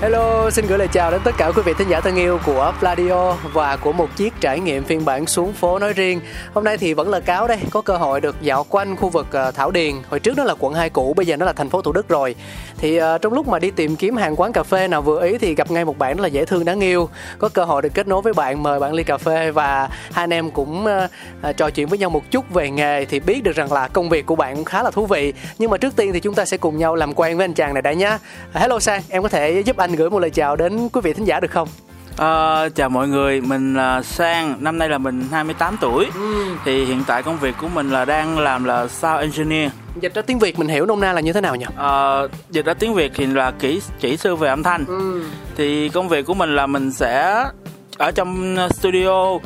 Hello, xin gửi lời chào đến tất cả quý vị thính giả thân yêu của Pladio và của một chiếc trải nghiệm phiên bản xuống phố nói riêng. Hôm nay thì vẫn là cáo đây, có cơ hội được dạo quanh khu vực ờ, Thảo Điền. Hồi trước đó là quận 2 cũ, bây giờ nó là thành phố Thủ Đức rồi. Thì uh, trong lúc mà đi tìm kiếm hàng quán cà phê nào vừa ý thì gặp ngay một bạn rất là dễ thương đáng yêu. Có cơ hội được kết nối với bạn, mời bạn ly cà phê và hai anh em cũng uh, uh, trò chuyện với nhau một chút về nghề thì biết được rằng là công việc của bạn cũng khá là thú vị. Nhưng mà trước tiên thì chúng ta sẽ cùng nhau làm quen với anh chàng này đã nhá. Hello Sang, em có thể giúp anh gửi một lời chào đến quý vị thính giả được không? À, chào mọi người, mình là Sang, năm nay là mình 28 tuổi. Ừ. Thì hiện tại công việc của mình là đang làm là sound engineer. Dịch ra tiếng Việt mình hiểu nôm na là như thế nào nhỉ? À, dịch ra tiếng Việt thì là kỹ kỹ sư về âm thanh. Ừ. Thì công việc của mình là mình sẽ ở trong studio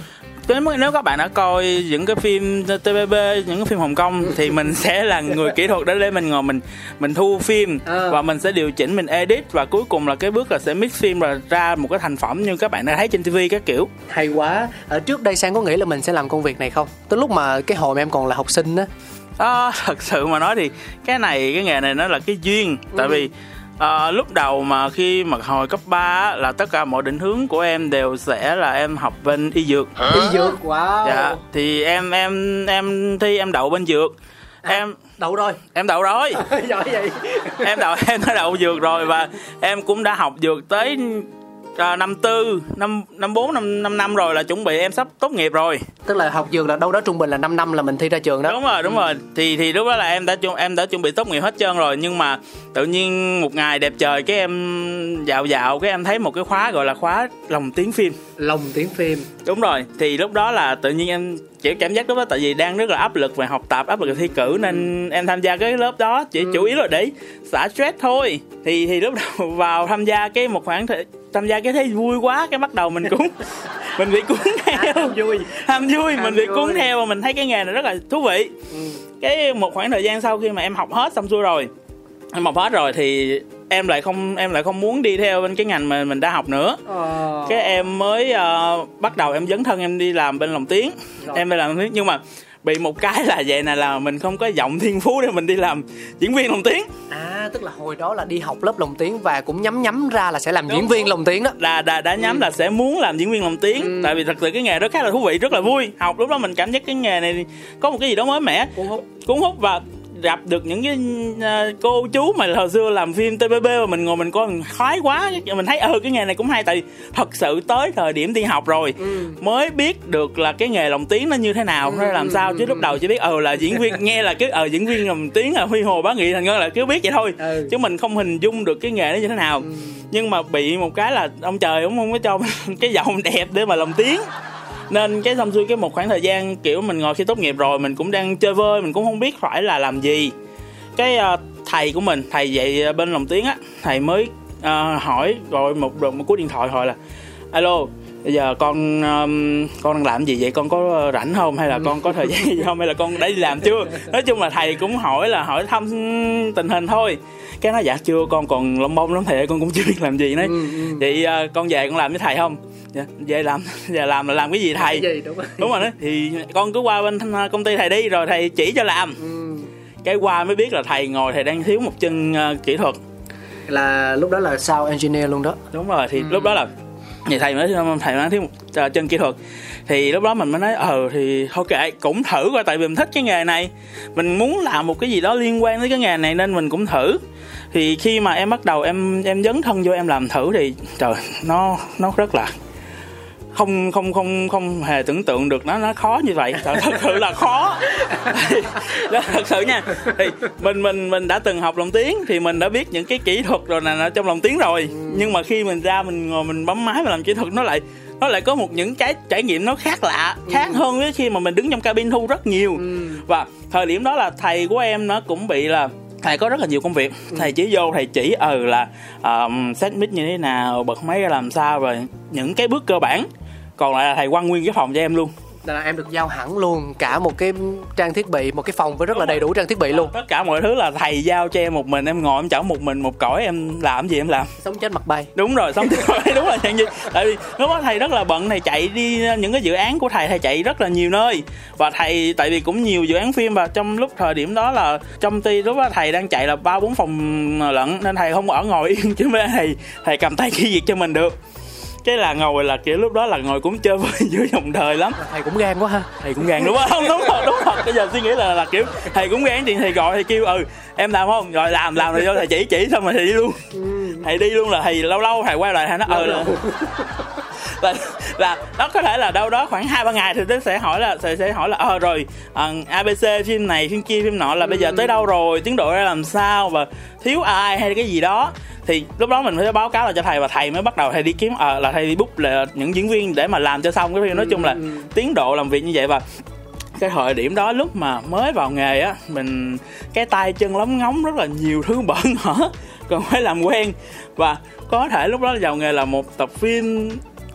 nếu các bạn đã coi những cái phim TVB những cái phim Hồng Kông thì mình sẽ là người kỹ thuật đó để mình ngồi mình mình thu phim à. và mình sẽ điều chỉnh mình edit và cuối cùng là cái bước là sẽ mix phim và ra một cái thành phẩm như các bạn đã thấy trên TV các kiểu. Hay quá. Ở trước đây sang có nghĩ là mình sẽ làm công việc này không? Tới lúc mà cái hồi mà em còn là học sinh á. À, thật sự mà nói thì cái này cái nghề này nó là cái duyên. Ừ. tại vì à, lúc đầu mà khi mà hồi cấp 3 là tất cả mọi định hướng của em đều sẽ là em học bên y dược. Y dược? Wow. Dạ thì em em em thi em đậu bên dược. À, em đậu rồi. Em đậu rồi. Giỏi vậy. Em đậu em đã đậu dược rồi và em cũng đã học dược tới à, năm tư năm năm bốn năm năm năm rồi là chuẩn bị em sắp tốt nghiệp rồi. Tức là học dược là đâu đó trung bình là 5 năm là mình thi ra trường đó. Đúng rồi đúng ừ. rồi. Thì thì lúc đó là em đã em đã chuẩn bị tốt nghiệp hết trơn rồi nhưng mà tự nhiên một ngày đẹp trời cái em dạo dạo cái em thấy một cái khóa gọi là khóa lòng tiếng phim. Lòng tiếng phim. Đúng rồi. Thì lúc đó là tự nhiên em chỉ cảm giác lúc đó tại vì đang rất là áp lực về học tập áp lực về thi cử nên em tham gia cái lớp đó chỉ ừ. chủ yếu là để xả stress thôi. Thì thì lúc đầu vào tham gia cái một khoảng thời tham gia cái thấy vui quá cái bắt đầu mình cũng mình bị cuốn theo. ham vui. Ham vui mình bị cuốn theo và mình thấy cái nghề này rất là thú vị. Ừ. cái một khoảng thời gian sau khi mà em học hết xong xuôi rồi em học hết rồi thì em lại không em lại không muốn đi theo bên cái ngành mà mình đã học nữa. Ờ. cái em mới uh, bắt đầu em dấn thân em đi làm bên lồng tiếng. Rồi. em đi làm tiếng. Nhưng mà bị một cái là vậy nè là mình không có giọng thiên phú để mình đi làm diễn viên lồng tiếng à tức là hồi đó là đi học lớp lồng tiếng và cũng nhắm nhắm ra là sẽ làm Đúng. diễn viên lồng tiếng đó đã đã, đã nhắm ừ. là sẽ muốn làm diễn viên lồng tiếng ừ. tại vì thật sự cái nghề đó khá là thú vị rất là vui học lúc đó mình cảm giác cái nghề này có một cái gì đó mới mẻ cuốn hút cuốn hút và gặp được những cái uh, cô chú mà hồi xưa làm phim TVB mà mình ngồi mình coi mình khoái quá mình thấy ờ cái nghề này cũng hay tại thật sự tới thời điểm đi học rồi ừ. mới biết được là cái nghề lồng tiếng nó như thế nào ừ. nó làm sao chứ lúc đầu chỉ biết ờ là diễn viên nghe là cái ờ diễn viên lồng tiếng là huy hồ bá nghị thành ngân là cứ biết vậy thôi ừ. chứ mình không hình dung được cái nghề nó như thế nào ừ. nhưng mà bị một cái là ông trời cũng không có cho cái giọng đẹp để mà lồng tiếng nên cái xong xuôi cái một khoảng thời gian kiểu mình ngồi khi tốt nghiệp rồi mình cũng đang chơi vơi mình cũng không biết phải là làm gì. Cái uh, thầy của mình thầy dạy bên lòng tiếng á thầy mới uh, hỏi rồi một một cú điện thoại hỏi là alo bây giờ con um, con đang làm gì vậy? Con có rảnh không? Hay là con có thời gian gì không? Hay là con đã đi làm chưa? Nói chung là thầy cũng hỏi là hỏi thăm tình hình thôi. Cái nó dạ chưa con còn lông bông lắm thầy con cũng chưa biết làm gì đấy ừ, ừ. vậy uh, con về con làm với thầy không dạ về làm giờ làm là làm cái gì thầy? Cái gì, đúng, rồi. đúng rồi đó. Thì con cứ qua bên công ty thầy đi rồi thầy chỉ cho làm. Ừ. cái qua mới biết là thầy ngồi thầy đang thiếu một chân uh, kỹ thuật. Là lúc đó là sao engineer luôn đó. Đúng rồi thì ừ. lúc đó là thì thầy mới thầy nói thiếu một uh, chân kỹ thuật. Thì lúc đó mình mới nói ờ thì thôi kệ cũng thử coi tại vì mình thích cái nghề này. Mình muốn làm một cái gì đó liên quan tới cái nghề này nên mình cũng thử. Thì khi mà em bắt đầu em em dấn thân vô em làm thử thì trời nó nó rất là không không không không hề tưởng tượng được nó nó khó như vậy thật, thật sự là khó thật sự nha thì mình mình mình đã từng học lồng tiếng thì mình đã biết những cái kỹ thuật rồi nè trong lồng tiếng rồi ừ. nhưng mà khi mình ra mình ngồi mình bấm máy và làm kỹ thuật nó lại nó lại có một những cái trải nghiệm nó khác lạ khác ừ. hơn với khi mà mình đứng trong cabin thu rất nhiều ừ. và thời điểm đó là thầy của em nó cũng bị là thầy có rất là nhiều công việc ừ. thầy chỉ vô thầy chỉ ừ là um, set mic như thế nào bật máy ra làm sao rồi những cái bước cơ bản còn lại là thầy quăng nguyên cái phòng cho em luôn. Là em được giao hẳn luôn cả một cái trang thiết bị một cái phòng với rất là đầy đủ trang thiết bị luôn. Tất cả mọi thứ là thầy giao cho em một mình em ngồi em chở một mình một cõi em làm gì em làm? Sống chết mặt bay. Đúng rồi sống chết đúng là chuyện gì tại vì lúc đó thầy rất là bận thầy chạy đi những cái dự án của thầy thầy chạy rất là nhiều nơi. Và thầy tại vì cũng nhiều dự án phim và trong lúc thời điểm đó là trong ty lúc đó thầy đang chạy là ba bốn phòng lận nên thầy không ở ngồi yên chứ mấy thầy thầy cầm tay ghi việc cho mình được cái là ngồi là kiểu lúc đó là ngồi cũng chơi với giữa dòng đời lắm. Thầy cũng gan quá ha. Thầy cũng gan đúng không? Đúng rồi đúng rồi. Bây giờ suy nghĩ là là kiểu thầy cũng gan thì thầy gọi thầy kêu ừ em làm không? Rồi làm làm rồi cho thầy chỉ chỉ xong rồi thầy đi luôn. Thầy đi luôn là thầy lâu lâu thầy quay lại thầy nói ờ là là, là đó có thể là đâu đó khoảng hai ba ngày thì tôi sẽ hỏi là sẽ, sẽ hỏi là ờ rồi uh, abc phim này phim kia phim nọ là bây giờ tới đâu rồi? Tiến độ ra làm sao? Và thiếu ai hay cái gì đó? Thì lúc đó mình phải báo cáo là cho thầy và thầy mới bắt đầu thầy đi kiếm à, là thầy đi bút là những diễn viên để mà làm cho xong cái phim. Nói chung là tiến độ làm việc như vậy và cái thời điểm đó lúc mà mới vào nghề á mình cái tay chân lóng ngóng rất là nhiều thứ bỡ ngỡ còn phải làm quen. Và có thể lúc đó vào nghề là một tập phim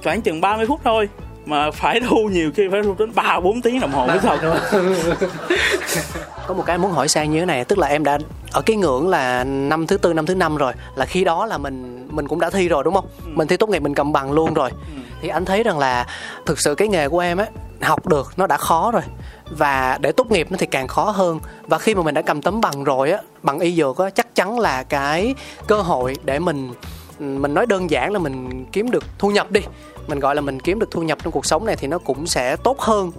khoảng chừng 30 phút thôi mà phải thu nhiều khi phải thu đến ba bốn tiếng đồng hồ mới xong. Có một cái muốn hỏi sang như thế này tức là em đã ở cái ngưỡng là năm thứ tư năm thứ năm rồi là khi đó là mình mình cũng đã thi rồi đúng không? Ừ. mình thi tốt nghiệp mình cầm bằng luôn rồi. Ừ. thì anh thấy rằng là thực sự cái nghề của em á học được nó đã khó rồi và để tốt nghiệp nó thì càng khó hơn. Và khi mà mình đã cầm tấm bằng rồi á bằng y dược á chắc chắn là cái cơ hội để mình mình nói đơn giản là mình kiếm được thu nhập đi mình gọi là mình kiếm được thu nhập trong cuộc sống này thì nó cũng sẽ tốt hơn.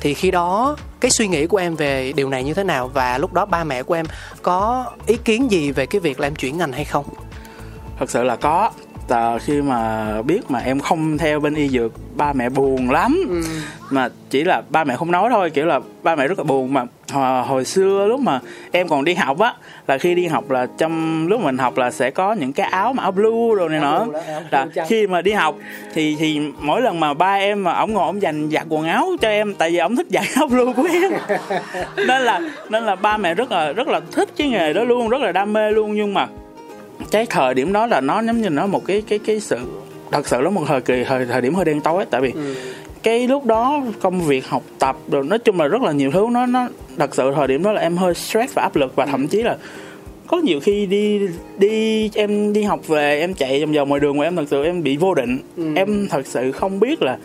Thì khi đó, cái suy nghĩ của em về điều này như thế nào? Và lúc đó ba mẹ của em có ý kiến gì về cái việc là em chuyển ngành hay không? Thật sự là có à, khi mà biết mà em không theo bên y dược ba mẹ buồn lắm. Ừ. mà chỉ là ba mẹ không nói thôi kiểu là ba mẹ rất là buồn. Mà hồi, hồi xưa lúc mà em còn đi học á là khi đi học là trong lúc mình học là sẽ có những cái áo mà áo blue rồi này nọ. là khi mà đi học thì thì mỗi lần mà ba em mà ổng ngồi ổng dành giặt quần áo cho em tại vì ổng thích giặt áo blue của em. Nên là nên là ba mẹ rất là rất là thích cái nghề đó luôn rất là đam mê luôn. Nhưng mà cái thời điểm đó là nó giống như nó một cái cái cái sự thật sự nó một thời kỳ thời thời điểm hơi đen tối tại vì ừ. cái lúc đó công việc học tập rồi nói chung là rất là nhiều thứ nó nó thật sự thời điểm đó là em hơi stress và áp lực và thậm chí là có nhiều khi đi đi em đi học về em chạy vòng vòng ngoài đường mà em thật sự em bị vô định ừ. em thật sự không biết là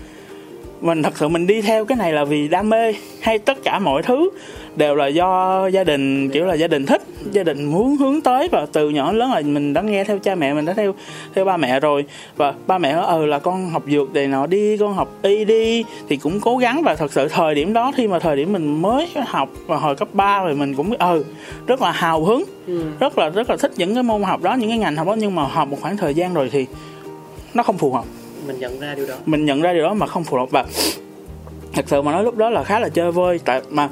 mình thật sự mình đi theo cái này là vì đam mê hay tất cả mọi thứ đều là do gia đình kiểu là gia đình thích gia đình muốn hướng tới và từ nhỏ lớn là mình đã nghe theo cha mẹ mình đã theo theo ba mẹ rồi. Và ba mẹ nói ừ là con học dược này nọ đi con học y đi. Thì cũng cố gắng và thật sự thời điểm đó khi mà thời điểm mình mới học và hồi cấp 3 rồi mình cũng ừ rất là hào hứng ừ. rất là rất là thích những cái môn học đó những cái ngành học đó. Nhưng mà học một khoảng thời gian rồi thì nó không phù hợp mình nhận ra điều đó. Mình nhận ra điều đó mà không phù hợp. Và thật sự mà nói lúc đó là khá là chơi vơi. Tại mà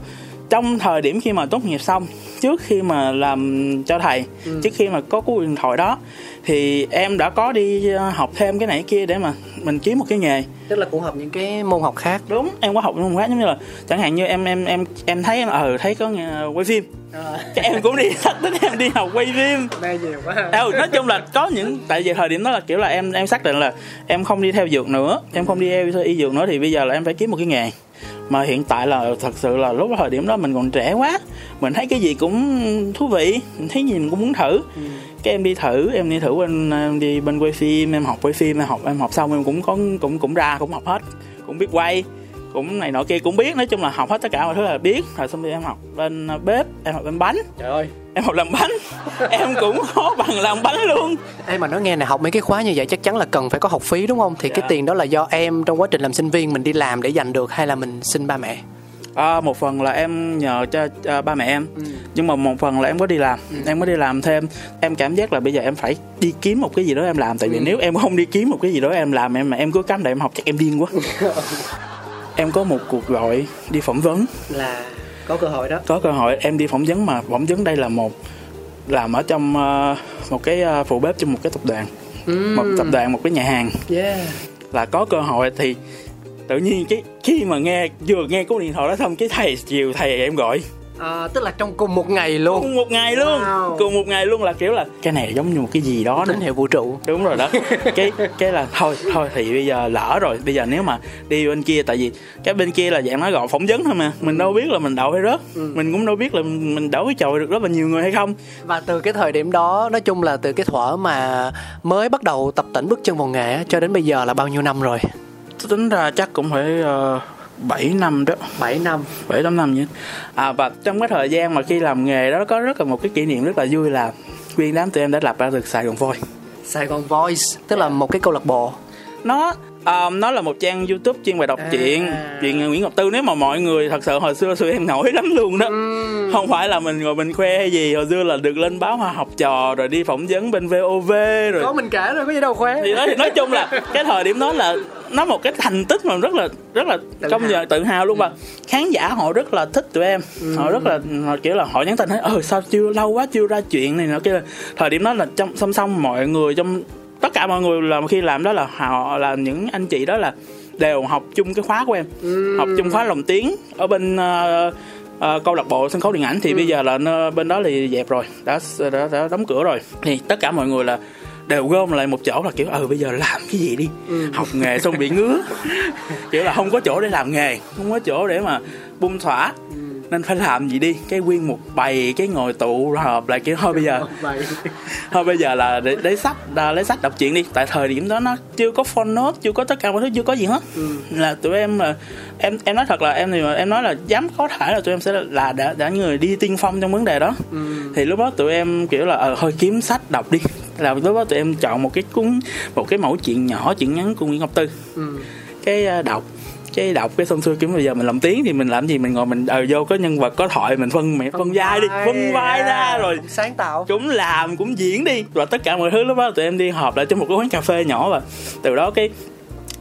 trong thời điểm khi mà tốt nghiệp xong trước khi mà làm cho thầy ừ. trước khi mà có cú điện thoại đó thì em đã có đi ờ, học thêm cái này kia để mà mình kiếm một cái nghề. Tức là cũng học những cái môn học khác. Đúng em có học những môn khác giống như là chẳng hạn như em em em em thấy em ờ thấy có quay phim. À. cái em cũng đi sách đến em đi học quay phim. Mê nhiều quá ừ, nói chung là có những tại vì thời điểm đó là kiểu là em em xác định là em không đi theo dược nữa em không đi theo y dược nữa thì bây giờ là em phải kiếm một cái nghề mà hiện tại là thật sự là lúc thời điểm đó mình còn trẻ quá. Mình thấy cái gì cũng thú vị mình thấy gì mình cũng muốn thử. Ừ. cái em đi thử em đi thử bên em đi bên quay phim em học quay phim em học em học xong em cũng có cũng cũng ra cũng học hết cũng biết quay cũng này nọ kia cũng biết nói chung là học hết tất cả mọi thứ là biết. Rồi xong rồi em học bên bếp em học bên bánh. Trời ơi. Em học làm bánh. Em cũng khó bằng làm bánh luôn. Em mà nói nghe này học mấy cái khóa như vậy chắc chắn là cần phải có học phí đúng không? Thì dạ. cái tiền đó là do em trong quá trình làm sinh viên mình đi làm để dành được hay là mình xin ba mẹ? À, một phần là em nhờ cho uh, ba mẹ em. Ừ. nhưng mà một phần là em có đi làm. Ừ. em có đi làm thêm. Em cảm giác là bây giờ em phải đi kiếm một cái gì đó em làm. Tại vì ừ. nếu em không đi kiếm một cái gì đó em làm em mà em cứ cắm để em học chắc em điên quá em có một cuộc gọi đi phỏng vấn. Là có cơ hội đó. Có cơ hội em đi phỏng vấn mà phỏng vấn đây là một làm ở trong uh, một cái uh, phụ bếp trong một cái tập đoàn. Mm. một tập đoàn một cái nhà hàng. Yeah. là có cơ hội thì tự nhiên cái khi mà nghe vừa nghe cú điện thoại đó xong cái thầy chiều thầy em gọi à, tức là trong cùng một ngày luôn. Cùng một ngày luôn. Wow. cùng một ngày luôn là kiểu là cái này giống như một cái gì đó tín hiệu vũ trụ. Đúng rồi đó. Cái cái là thôi thôi thì bây giờ lỡ rồi. Bây giờ nếu mà đi bên kia tại vì cái bên kia là dạng nói gọi phỏng vấn thôi mà. Mình đâu biết là mình đậu hay rớt. Ừ. mình cũng đâu biết là mình đậu cái chồi được rất là nhiều người hay không. Và từ cái thời điểm đó nói chung là từ cái thuở mà mới bắt đầu tập tễnh bước chân vào nghề á, cho đến bây giờ là bao nhiêu năm rồi? Tính ra chắc cũng phải uh, 7 năm đó. 7 năm. 7 8 năm nhé à và trong cái thời gian mà khi làm nghề đó có rất là một cái kỷ niệm rất là vui là nguyên đám tụi em đã lập ra được Sài Gòn Voi Sài Gòn Voice tức là một cái câu lạc bộ. Nó um, nó là một trang youtube chuyên về đọc À. truyện chuyện Nguyễn Ngọc Tư. Nếu mà mọi người thật sự hồi xưa tụi em nổi lắm luôn đó. Không phải là mình ngồi mình khoe hay gì hồi xưa là được lên báo hoa học trò rồi đi phỏng vấn bên VOV rồi có mình kể rồi có gì đâu khoe. Thì thì nói chung là cái thời điểm đó là nó một cái thành tích mà rất là rất là Tự công nhận tự hào luôn. Và khán giả họ rất là thích tụi em. Họ rất là họ kiểu là họ nhắn tin nói ờ sao chưa lâu quá chưa ra chuyện này nữa kia thời điểm đó là trong song song mọi người trong tất cả mọi người là khi làm đó là họ là những anh chị đó là đều học chung cái khóa của em. Học chung khóa lồng tiếng ở bên ờ, ờ, câu lạc bộ sân khấu điện ảnh. Thì bây giờ là nó- bên đó thì dẹp rồi đã, đã đã đóng cửa rồi. Thì tất cả mọi người là đều gom lại một chỗ là kiểu ừ bây giờ làm cái gì đi học nghề xong bị ngứa. Kiểu là không có chỗ để làm nghề không có chỗ để mà bung thỏa nên phải làm gì đi? Cái nguyên một bầy cái ngồi tụ họp lại kiểu thôi bây giờ. Thôi bây giờ là để lấy sách à, lấy sách đọc truyện đi. Tại thời điểm đó nó chưa có phone note chưa có tất cả mọi thứ chưa có gì hết. Là tụi em là em em nói thật là em thì em nói là dám có thể là tụi em sẽ là đã đã người đi tiên phong trong vấn đề đó. Thì lúc đó tụi em kiểu là ờ thôi kiếm sách đọc đi. Là lúc đó tụi em chọn một cái cuốn một cái mẫu chuyện nhỏ chuyện ngắn của Nguyễn Ngọc Tư. Cái à, đọc cái đọc cái xong xuôi kiểu bây giờ mình làm tiếng thì mình làm gì mình ngồi mình ờ vô có nhân vật có thoại mình phân mẹ phân vai đi phân vai ra rồi sáng tạo. cũng làm cũng diễn đi. Và tất cả mọi thứ lúc đó tụi em đi họp lại trong một cái quán cà phê nhỏ và từ đó cái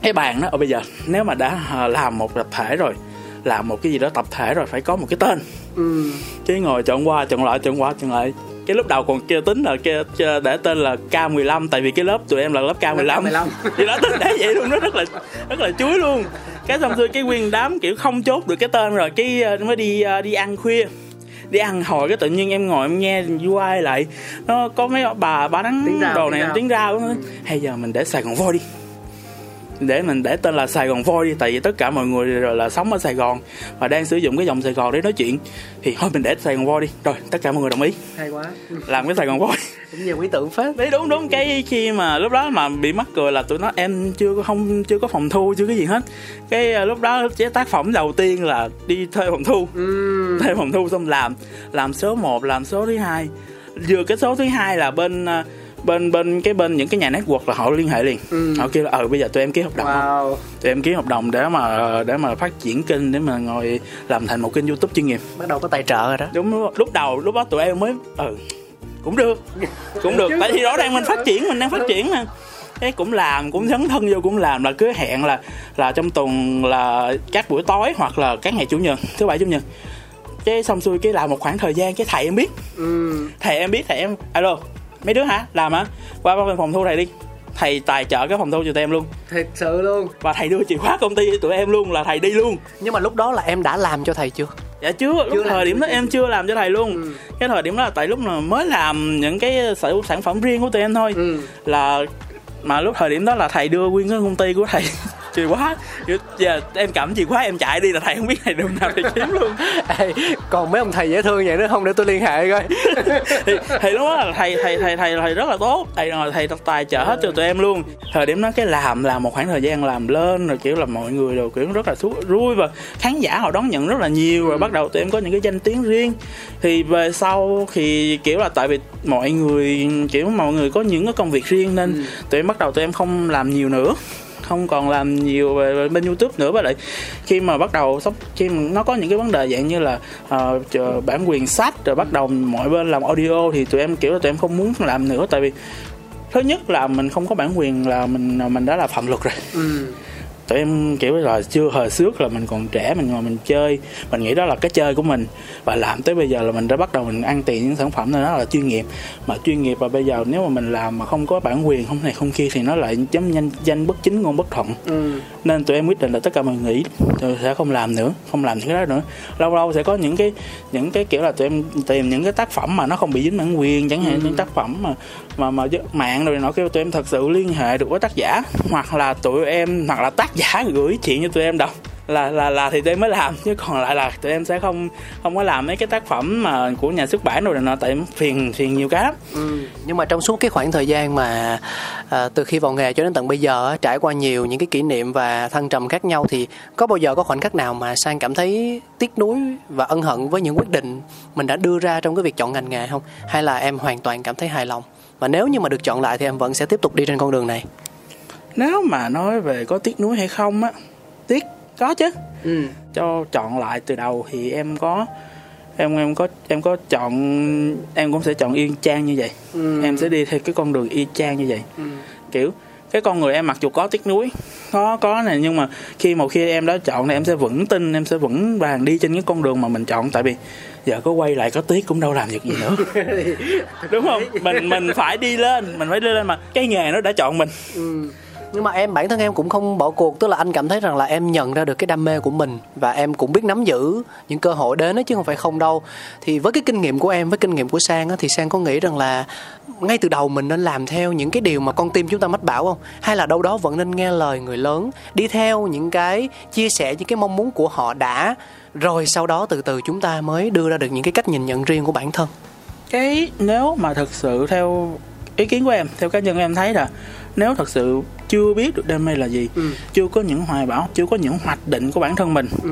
cái bàn đó ở bây giờ nếu mà đã à, làm một tập thể rồi làm một cái gì đó tập thể rồi phải có một cái tên. Ừ. cái ngồi chọn qua chọn lại chọn qua chọn lại cái lúc đầu còn kia tính là kia kia để tên là K15 tại vì cái lớp tụi em là lớp K15 K15. thì đó tính để vậy luôn nó rất là rất là chuối luôn. Cái xong xuôi cái nguyên đám kiểu không chốt được cái tên rồi cái ờ, mới đi ờ, đi ăn khuya. Đi ăn hồi cái tự nhiên em ngồi em nghe UI lại nó có mấy bà Tiếng rào, đồ này tiếng đó. hay giờ mình để Sài Gòn Voi đi để mình để tên là Sài Gòn Voi đi tại vì tất cả mọi người rồi là sống ở Sài Gòn và đang sử dụng cái dòng Sài Gòn để nói chuyện. Thì thôi mình để Sài Gòn Voi đi. Rồi tất cả mọi người đồng ý. Hay quá. Làm cái Sài Gòn Voi. Cũng nhiều ý tưởng phết. Đấy đúng đúng. Cái khi mà lúc đó mà bị mắc cười là tụi nó em chưa có không chưa có phòng thu chưa cái gì hết. Cái à, lúc đó cái tác phẩm đầu tiên là đi thuê phòng thu. Ừ. thuê phòng thu xong làm làm số 1 làm số thứ hai. Vừa cái số thứ hai là bên à, bên bên cái bên những cái nhà network là họ liên hệ liền. Ừ. họ kêu là ờ bây giờ tụi em ký hợp đồng không? wow. Tụi em ký hợp đồng để mà để mà phát triển kênh để mà ngồi làm thành một kênh youtube chuyên nghiệp. Bắt đầu có tài trợ rồi đó. Đúng lúc, lúc đầu lúc đó tụi em mới ừ cũng được cũng được. Tại vì rõ ràng mình phát triển mình đang phát triển mà. Cái cũng làm cũng dấn thân vô cũng làm là cứ hẹn là là trong tuần là các buổi tối hoặc là các ngày chủ nhật thứ bảy chủ nhật. Cái xong xuôi cái làm một khoảng thời gian cái thầy em biết. Ừ. thầy em biết thầy em alo mấy đứa hả? Làm hả? Qua bên phòng thu thầy đi. Thầy tài trợ cái phòng thu cho tụi em luôn. Thật sự luôn. Và thầy đưa chìa khóa công ty cho tụi em luôn là thầy đi luôn. Nhưng mà lúc đó là em đã làm cho thầy chưa? Dạ chưa. Lúc Chưa làm thời điểm đó em chưa? làm cho thầy luôn. Ừ. cái thời điểm đó là tại lúc mà mới làm những cái sản sản phẩm riêng của tụi em thôi. Ừ. là mà lúc thời điểm đó là thầy đưa nguyên cái công ty của thầy chìa khóa Kiểu giờ em cầm chìa khóa em chạy đi là thầy không biết thầy đường nào thầy kiếm luôn. Ê, còn mấy ông thầy dễ thương vậy nữa không để tôi liên hệ coi. Thì, thì lúc đó là thầy thầy thầy thầy thầy rất là tốt. Thầy rồi thầy tài trợ hết cho tụi em luôn. Thời điểm đó cái làm làm một khoảng thời gian làm lên rồi kiểu là mọi người đều kiểu rất là thú, vui và khán giả họ đón nhận rất là nhiều. Rồi bắt đầu tụi em có những cái danh tiếng riêng. Thì về sau thì kiểu là tại vì mọi người kiểu mọi người có những cái công việc riêng nên tụi em bắt đầu tụi em không làm nhiều nữa không còn làm nhiều về bên youtube nữa. Với lại khi mà bắt đầu sắp khi mà nó có những cái vấn đề dạng như là uh, bản quyền sách rồi bắt đầu mọi bên làm audio thì tụi em kiểu là tụi em không muốn làm nữa. Tại vì thứ nhất là mình không có bản quyền là mình mình đã là phạm luật rồi. Ừ tụi em kiểu là chưa hồi xước là mình còn trẻ mình ngồi mình chơi. Mình nghĩ đó là cái chơi của mình. Và làm tới bây giờ là mình đã bắt đầu mình ăn tiền những sản phẩm này đó là chuyên nghiệp. Mà chuyên nghiệp và bây giờ nếu mà mình làm mà không có bản quyền không này không kia thì nó lại chấm danh danh bất chính ngôn bất thuận. Ừ. nên tụi em quyết định là tất cả mọi người nghĩ tôi sẽ không làm nữa không làm những cái đó nữa. Lâu lâu sẽ có những cái những cái kiểu là tụi em tìm những cái tác phẩm mà nó không bị dính bản quyền chẳng hạn ừ. những tác phẩm mà mà mà mạng rồi nó kêu tụi em thật sự liên hệ được với tác giả hoặc là tụi em hoặc là tác giả gửi chuyện cho tụi em đọc là là là thì tụi em mới làm chứ còn lại là tụi em sẽ không không có làm mấy cái tác phẩm mà của nhà xuất bản rồi nọ tại em phiền phiền nhiều cái lắm. Ừ. nhưng mà trong suốt cái khoảng thời gian mà à, từ khi vào nghề cho đến tận bây giờ trải qua nhiều những cái kỷ niệm và thăng trầm khác nhau thì có bao giờ có khoảnh khắc nào mà sang cảm thấy tiếc nuối và ân hận với những quyết định mình đã đưa ra trong cái việc chọn ngành nghề không? Hay là em hoàn toàn cảm thấy hài lòng? Và nếu như mà được chọn lại thì em vẫn sẽ tiếp tục đi trên con đường này? Nếu mà nói về có tiếc nuối hay không á tiếc có chứ. Ừ. cho chọn lại từ đầu thì em có em em có em có chọn em cũng sẽ chọn y chang như vậy. Ừ. em sẽ đi theo cái con đường y chang như vậy. Ừ. kiểu cái con người em mặc dù có tiếc nuối có có này nhưng mà khi một khi em đã chọn thì em sẽ vững tin em sẽ vững vàng đi trên cái con đường mà mình chọn. Tại vì giờ có quay lại có tiếc cũng đâu làm được gì nữa. Đúng không? Mình mình phải đi lên mình phải đi lên mà cái nghề nó đã chọn mình. Ừ nhưng mà em bản thân em cũng không bỏ cuộc tức là anh cảm thấy rằng là em nhận ra được cái đam mê của mình và em cũng biết nắm giữ những cơ hội đến đó chứ không phải không đâu. Thì với cái kinh nghiệm của em với kinh nghiệm của sang á, thì sang có nghĩ rằng là ngay từ đầu mình nên làm theo những cái điều mà con tim chúng ta mách bảo không? Hay là đâu đó vẫn nên nghe lời người lớn đi theo những cái chia sẻ những cái mong muốn của họ đã rồi sau đó từ từ chúng ta mới đưa ra được những cái cách nhìn nhận riêng của bản thân? Cái nếu mà thực sự theo ý kiến của em theo cá nhân em thấy là nếu thật sự chưa biết được đam mê là gì ừ. chưa có những hoài bão chưa có những hoạch định của bản thân mình ừ.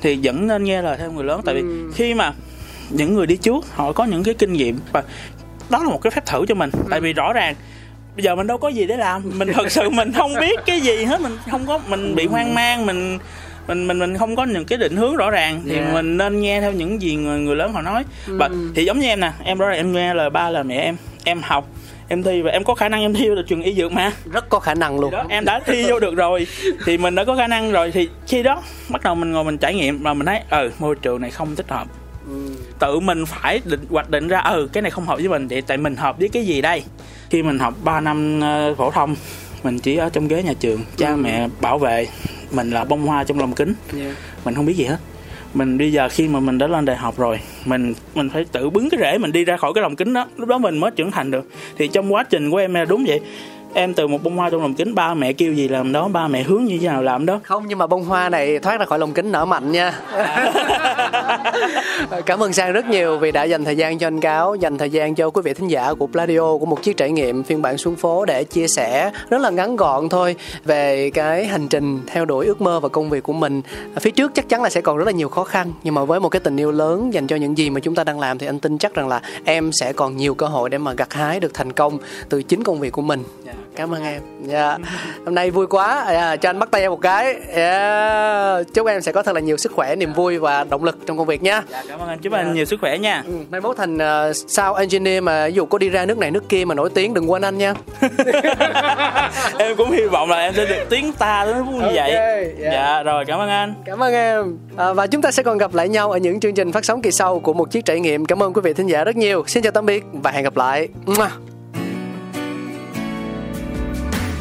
thì vẫn nên nghe lời theo người lớn tại vì ừ. khi mà những người đi trước họ có những cái kinh nghiệm và đó là một cái phép thử cho mình ừ. tại vì rõ ràng bây giờ mình đâu có gì để làm mình thật sự mình không biết cái gì hết mình không có mình bị hoang mang mình mình mình mình không có những cái định hướng rõ ràng thì yeah. mình nên nghe theo những gì người người lớn họ nói ừ. và thì giống như em nè em rõ ràng em nghe lời ba lời mẹ em em học em thi và em có khả năng em thi vô được trường y dược mà. Rất có khả năng luôn. Đó, em đã thi vô được rồi. Thì mình đã có khả năng rồi. Thì khi đó bắt đầu mình ngồi mình trải nghiệm và mình thấy ừ môi trường này không thích hợp. Ừ. tự mình phải định hoạch định ra ừ cái này không hợp với mình thì tại mình hợp với cái gì đây? Khi mình học 3 năm uh, phổ thông mình chỉ ở trong ghế nhà trường cha ừ. mẹ bảo vệ mình là bông hoa trong lòng kính. Yeah. mình không biết gì hết mình bây giờ khi mà mình đã lên đại học rồi, mình mình phải tự bứng cái rễ mình đi ra khỏi cái lồng kính đó. Lúc đó mình mới trưởng thành được. Thì trong quá trình của em là đúng vậy em từ một bông hoa trong lồng kính ba mẹ kêu gì làm đó ba mẹ hướng như thế nào làm đó. Không nhưng mà bông hoa này thoát ra khỏi lồng kính nở mạnh nha. Cảm ơn sang rất nhiều vì đã dành thời gian cho anh cáo dành thời gian cho quý vị thính giả của Pladio của một chiếc trải nghiệm phiên bản xuống phố để chia sẻ rất là ngắn gọn thôi về cái hành trình theo đuổi ước mơ và công việc của mình. Phía trước chắc chắn là sẽ còn rất là nhiều khó khăn nhưng mà với một cái tình yêu lớn dành cho những gì mà chúng ta đang làm thì anh tin chắc rằng là em sẽ còn nhiều cơ hội để mà gặt hái được thành công từ chính công việc của mình. Dạ cảm ơn em. Dạ. Yeah. hôm nay vui quá. Yeah, cho anh bắt tay em một cái. Yeah. chúc em sẽ có thật là nhiều sức khỏe niềm vui và động lực trong công việc nha dạ, cảm ơn anh. Chúc yeah. anh nhiều sức khỏe nha. Ừ, mai mốt thành uh, sao engineer mà ví dụ có đi ra nước này nước kia mà nổi tiếng đừng quên anh nha. Em cũng hy vọng là em sẽ được tiếng ta vui như vậy. Yeah. dạ. Rồi cảm ơn anh. Cảm ơn em. À, và chúng ta sẽ còn gặp lại nhau ở những chương trình phát sóng kỳ sau của một chiếc trải nghiệm. Cảm ơn quý vị thính giả rất nhiều. Xin chào tạm biệt và hẹn gặp lại